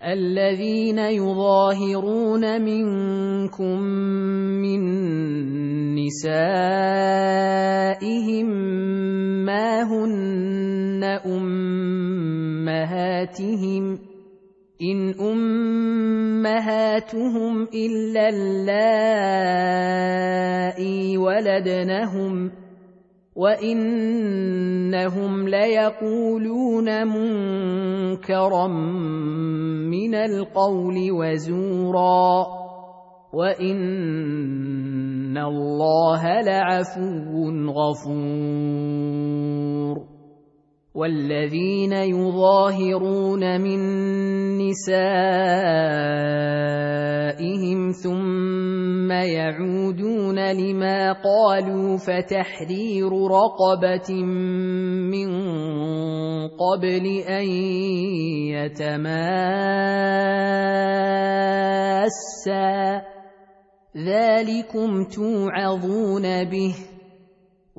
الذين يظاهرون منكم من نسائهم ما هن أمهاتهم إن أمهاتهم إلا اللائي ولدنهم وانهم ليقولون منكرا من القول وزورا وان الله لعفو غفور والذين يظاهرون من نسائهم ثم يعودون لما قالوا فتحرير رقبة من قبل أن يتماسا. ذلكم توعظون به.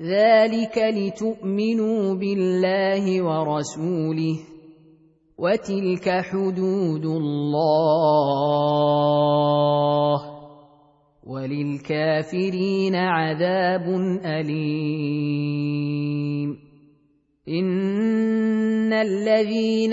ذلك لتؤمنوا بالله ورسوله وتلك حدود الله وللكافرين عذاب اليم ان الذين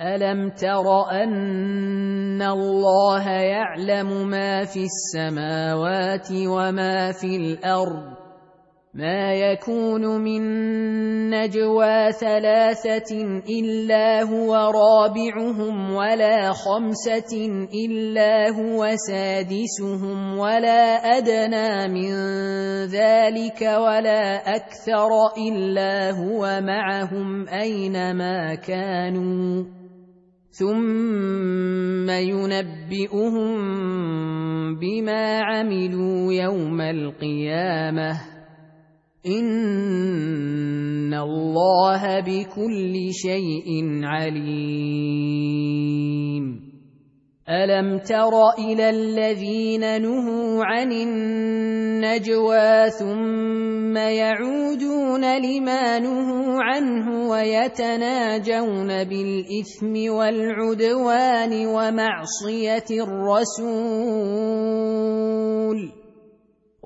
الم تر ان الله يعلم ما في السماوات وما في الأرض ما يكون من نجوى ثلاثة الا هو رابعهم ولا خمسه الا هو سادسهم ولا ادنى من ذلك ولا أكثر الا هو معهم اينما كانوا ثم ينبئهم بما عملوا يوم القيامه ان الله بكل شيء عليم الم تر إلى الذين نهوا عن النجوى ثم يعودون لما نهوا عنه ويتناجون بالاثم والعدوان ومعصيه الرسول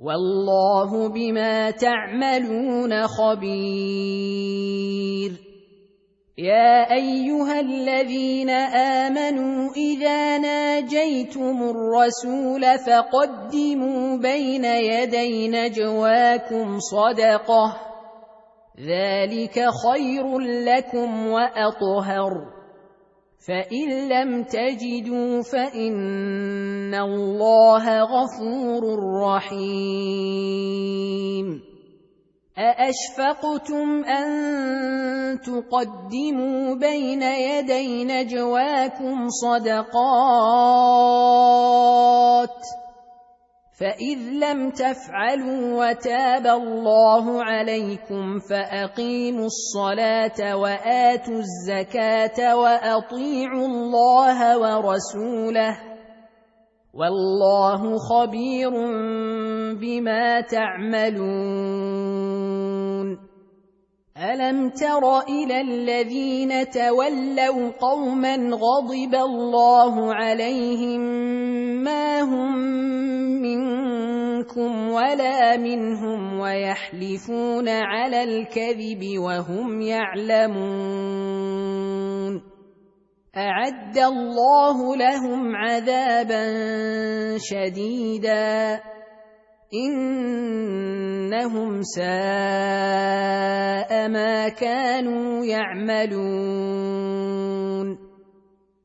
والله بما تعملون خبير. يا أيها الذين آمنوا إذا ناجيتم الرسول فقدموا بين يدي نجواكم صدقة. ذلك خير لكم وأطهر. فان لم تجدوا فان الله غفور رحيم ااشفقتم ان تقدموا بين يدي نجواكم صدقات فاذ لم تفعلوا وتاب الله عليكم فاقيموا الصلاه واتوا الزكاه واطيعوا الله ورسوله والله خبير بما تعملون. الم تر إلى الذين تولوا قوما غضب الله عليهم ما هم ولا منهم ويحلفون على الكذب وهم يعلمون. أعد الله لهم عذابا شديدا. إنهم ساء ما كانوا يعملون.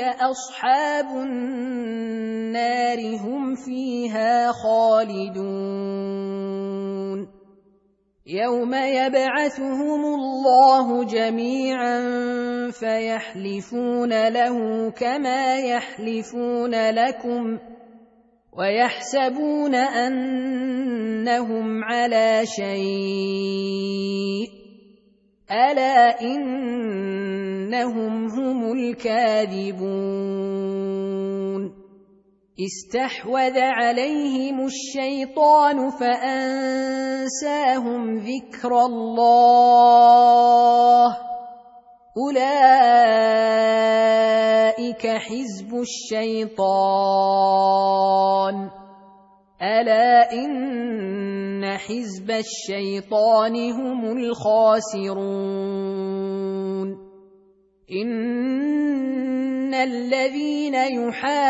اصحاب النار هم فيها خالدون يوم يبعثهم الله جميعا فيحلفون له كما يحلفون لكم ويحسبون انهم على شيء الا انهم هم الكاذبون استحوذ عليهم الشيطان فأنساهم ذكر الله. أولئك حزب الشيطان. ألا إن حزب الشيطان هم الخاسرون. ان الذين يحادون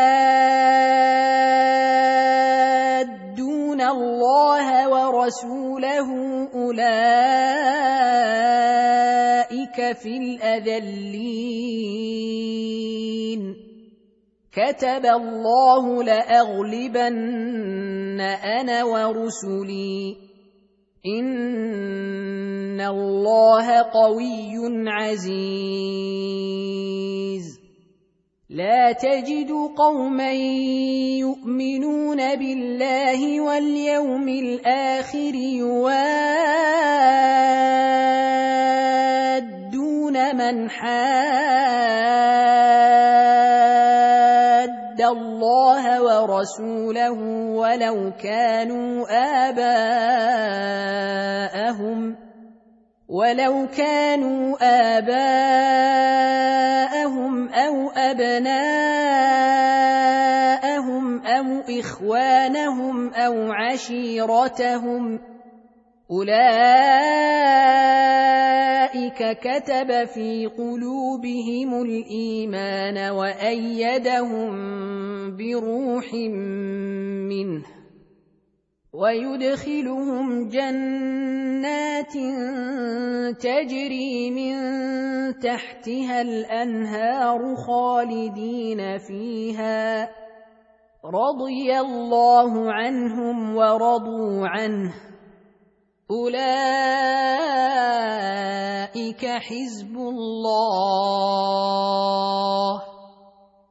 الله ورسوله اولئك في الاذلين كتب الله لاغلبن أنا ورسلي ان الله قوي عزيز. لا تجد قوما يؤمنون بالله واليوم الآخر يوادون من حاد الله ورسوله ولو كانوا اباءهم ولو كانوا آباءهم أو أبناءهم أو إخوانهم أو عشيرتهم أولئك كتب في قلوبهم الإيمان وأيدهم بروح منه ويدخلهم جنات تجري من تحتها الأنهار خالدين فيها. رضي الله عنهم ورضوا عنه. أولئك حزب الله.